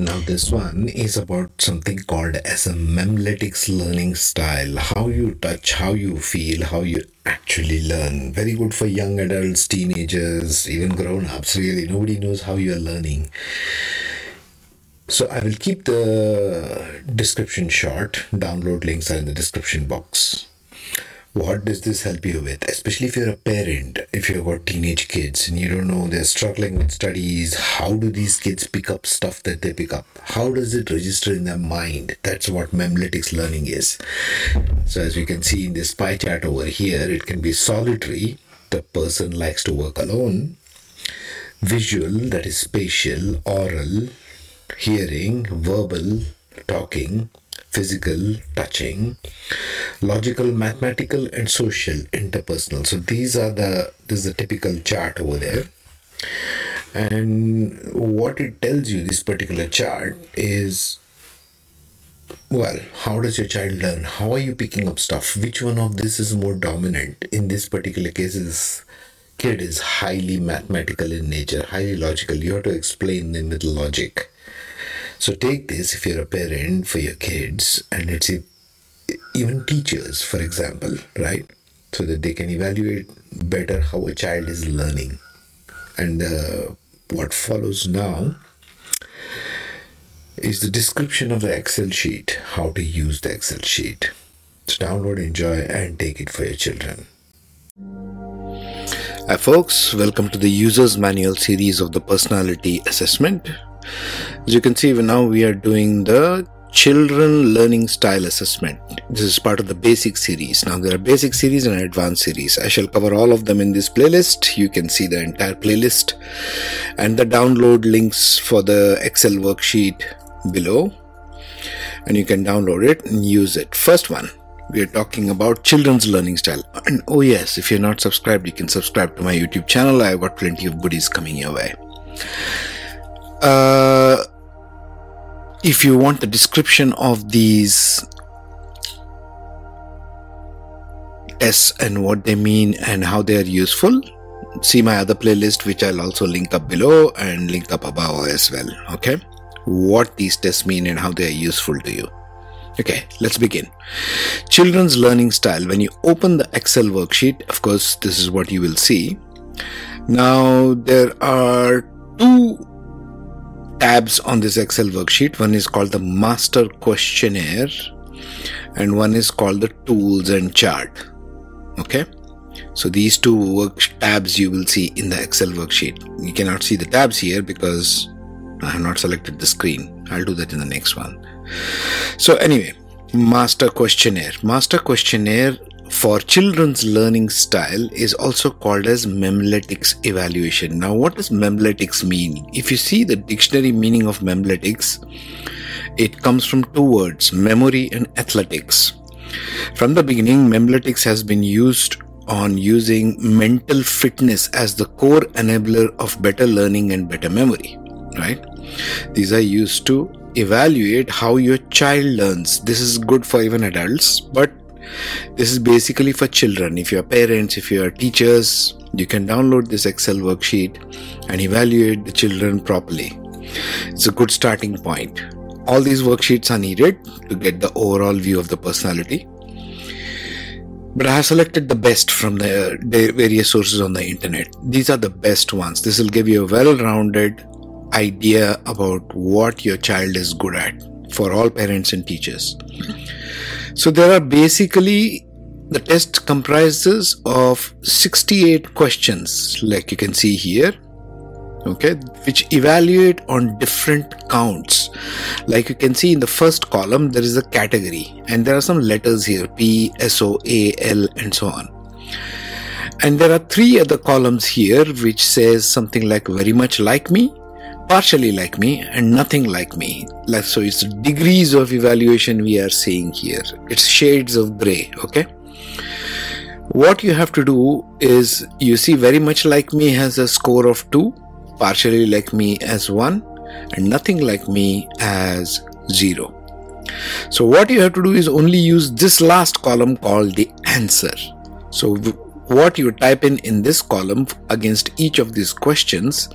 Now, this one is about something called as a memletics learning style. How you touch, how you feel, how you actually learn. Very good for young adults, teenagers, even grown ups. Really, nobody knows how you are learning. So, I will keep the description short. Download links are in the description box what does this help you with? Especially if you're a parent if you've got teenage kids and you don't know they're struggling with studies how do these kids pick up stuff that they pick up? How does it register in their mind? That's what memletics learning is. So as we can see in this pie chart over here it can be solitary. The person likes to work alone. Visual that is spatial oral hearing verbal talking physical, touching, logical, mathematical, and social, interpersonal. So these are the this is the typical chart over there. And what it tells you, this particular chart, is well, how does your child learn? How are you picking up stuff? Which one of this is more dominant? In this particular case, is kid is highly mathematical in nature, highly logical. You have to explain them with logic so take this if you're a parent for your kids, and say even teachers, for example, right? So that they can evaluate better how a child is learning. And uh, what follows now is the description of the Excel sheet, how to use the Excel sheet. So download, enjoy, and take it for your children. Hi, folks. Welcome to the User's Manual series of the Personality Assessment. As you can see, now we are doing the children learning style assessment. This is part of the basic series. Now there are basic series and advanced series. I shall cover all of them in this playlist. You can see the entire playlist and the download links for the Excel worksheet below. And you can download it and use it. First one, we are talking about children's learning style. And oh yes, if you're not subscribed, you can subscribe to my YouTube channel. I've got plenty of goodies coming your way. Uh, if you want the description of these tests and what they mean and how they are useful, see my other playlist, which I'll also link up below and link up above as well. Okay, what these tests mean and how they are useful to you. Okay, let's begin. Children's learning style. When you open the Excel worksheet, of course, this is what you will see. Now, there are two tabs on this Excel worksheet. One is called the master questionnaire and one is called the tools and chart. Okay. So these two work tabs you will see in the Excel worksheet. You cannot see the tabs here because I have not selected the screen. I'll do that in the next one. So anyway, master questionnaire. Master questionnaire for children's learning style is also called as memletics evaluation. Now, what does memletics mean? If you see the dictionary meaning of memletics, it comes from two words, memory and athletics. From the beginning, memletics has been used on using mental fitness as the core enabler of better learning and better memory, right? These are used to evaluate how your child learns. This is good for even adults, but this is basically for children. If you're parents, if you're teachers, you can download this Excel worksheet and evaluate the children properly. It's a good starting point. All these worksheets are needed to get the overall view of the personality. But I have selected the best from the various sources on the internet. These are the best ones. This will give you a well rounded idea about what your child is good at for all parents and teachers. So there are basically the test comprises of 68 questions like you can see here okay which evaluate on different counts. Like you can see in the first column there is a category and there are some letters here p s o a l and so on. And there are three other columns here which says something like very much like me partially like me and nothing like me. Like so it's degrees of evaluation we are seeing here. It's shades of gray, okay? What you have to do is you see very much like me has a score of 2, partially like me as 1 and nothing like me as 0. So what you have to do is only use this last column called the answer. So what you type in in this column against each of these questions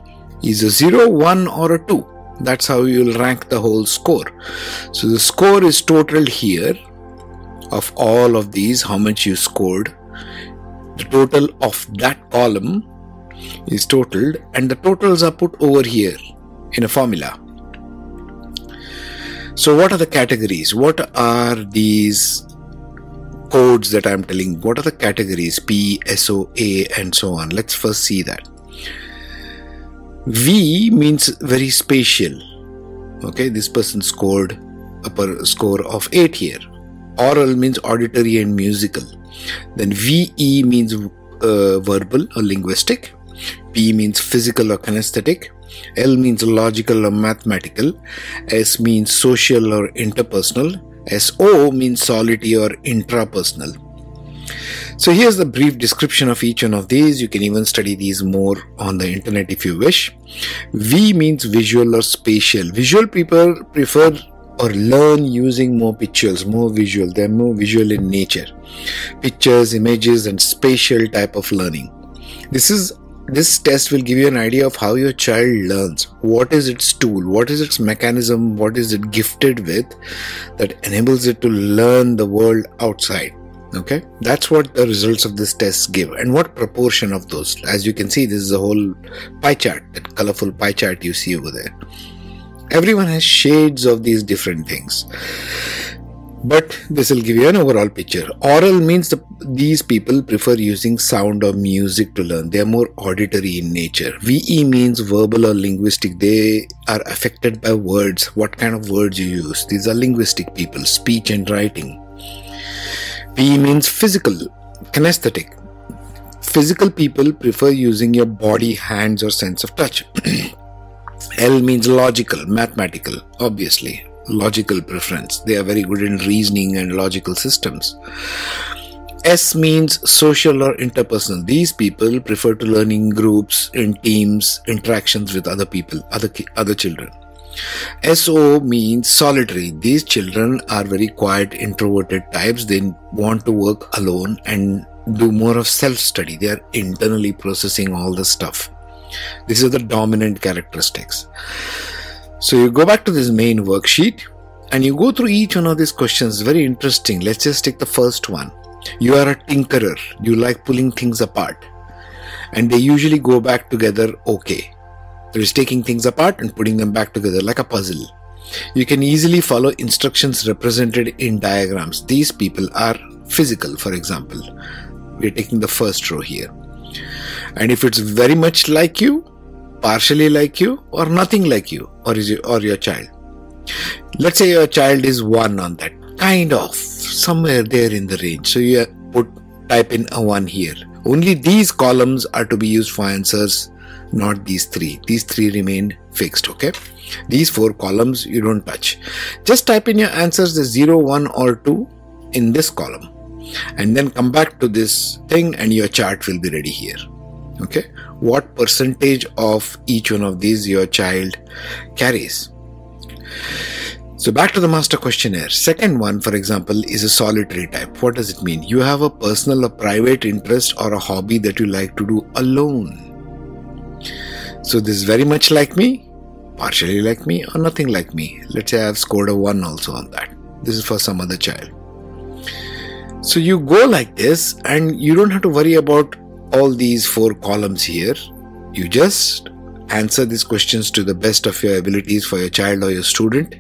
is a 0, 1 or a 2. That's how you'll rank the whole score. So the score is totaled here of all of these, how much you scored. The total of that column is totaled, and the totals are put over here in a formula. So, what are the categories? What are these codes that I'm telling? What are the categories P, S, O, A, and so on? Let's first see that. V means very spatial. Okay, this person scored a score of 8 here. Oral means auditory and musical. Then VE means uh, verbal or linguistic. P means physical or kinesthetic. L means logical or mathematical. S means social or interpersonal. SO means solitary or intrapersonal. So here's the brief description of each one of these. You can even study these more on the internet if you wish. V means visual or spatial. Visual people prefer or learn using more pictures, more visual. They're more visual in nature. Pictures, images, and spatial type of learning. This is this test will give you an idea of how your child learns what is its tool what is its mechanism what is it gifted with that enables it to learn the world outside okay that's what the results of this test give and what proportion of those as you can see this is a whole pie chart that colorful pie chart you see over there everyone has shades of these different things but this will give you an overall picture. Oral means the, these people prefer using sound or music to learn. They are more auditory in nature. VE means verbal or linguistic. They are affected by words. What kind of words you use? These are linguistic people, speech and writing. P means physical, kinesthetic. Physical people prefer using your body, hands, or sense of touch. L means logical, mathematical, obviously logical preference. They are very good in reasoning and logical systems. S means social or interpersonal. These people prefer to learn in groups, in teams, interactions with other people, other other children. SO means solitary. These children are very quiet, introverted types. They want to work alone and do more of self study. They are internally processing all the stuff. These are the dominant characteristics. So you go back to this main worksheet and you go through each one of these questions. Very interesting. Let's just take the first one. You are a tinkerer. You like pulling things apart. And they usually go back together okay. There is taking things apart and putting them back together like a puzzle. You can easily follow instructions represented in diagrams. These people are physical, for example. We're taking the first row here. And if it's very much like you, partially like you or nothing like you or is you, or your child let's say your child is one on that kind of somewhere there in the range so you put type in a one here only these columns are to be used for answers not these three these three remain fixed okay these four columns you don't touch just type in your answers the 0 1 or 2 in this column and then come back to this thing and your chart will be ready here okay what percentage of each one of these your child carries. So back to the master questionnaire. Second one, for example, is a solitary type. What does it mean? You have a personal or private interest or a hobby that you like to do alone. So this is very much like me, partially like me, or nothing like me. Let's say I have scored a 1 also on that. This is for some other child. So you go like this and you don't have to worry about all these four columns here. You just answer these questions to the best of your abilities for your child or your student.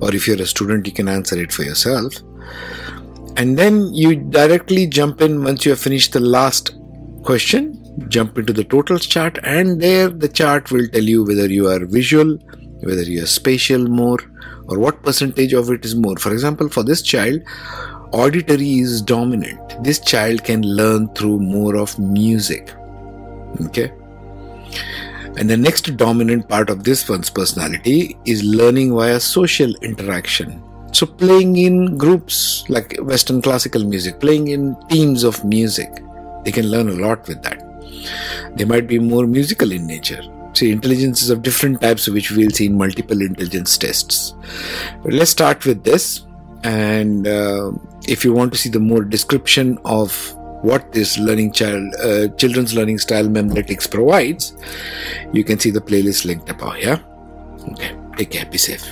Or if you're a student, you can answer it for yourself. And then you directly jump in once you have finished the last question, jump into the totals chart, and there the chart will tell you whether you are visual, whether you are spatial more, or what percentage of it is more. For example, for this child, auditory is dominant. This child can learn through more of music. Okay. And the next dominant part of this one's personality is learning via social interaction. So, playing in groups like Western classical music, playing in teams of music, they can learn a lot with that. They might be more musical in nature. See, intelligence is of different types, which we'll see in multiple intelligence tests. But let's start with this. And uh, if you want to see the more description of what this learning child uh, children's learning style memletics provides you can see the playlist linked above yeah Okay, take care, be safe.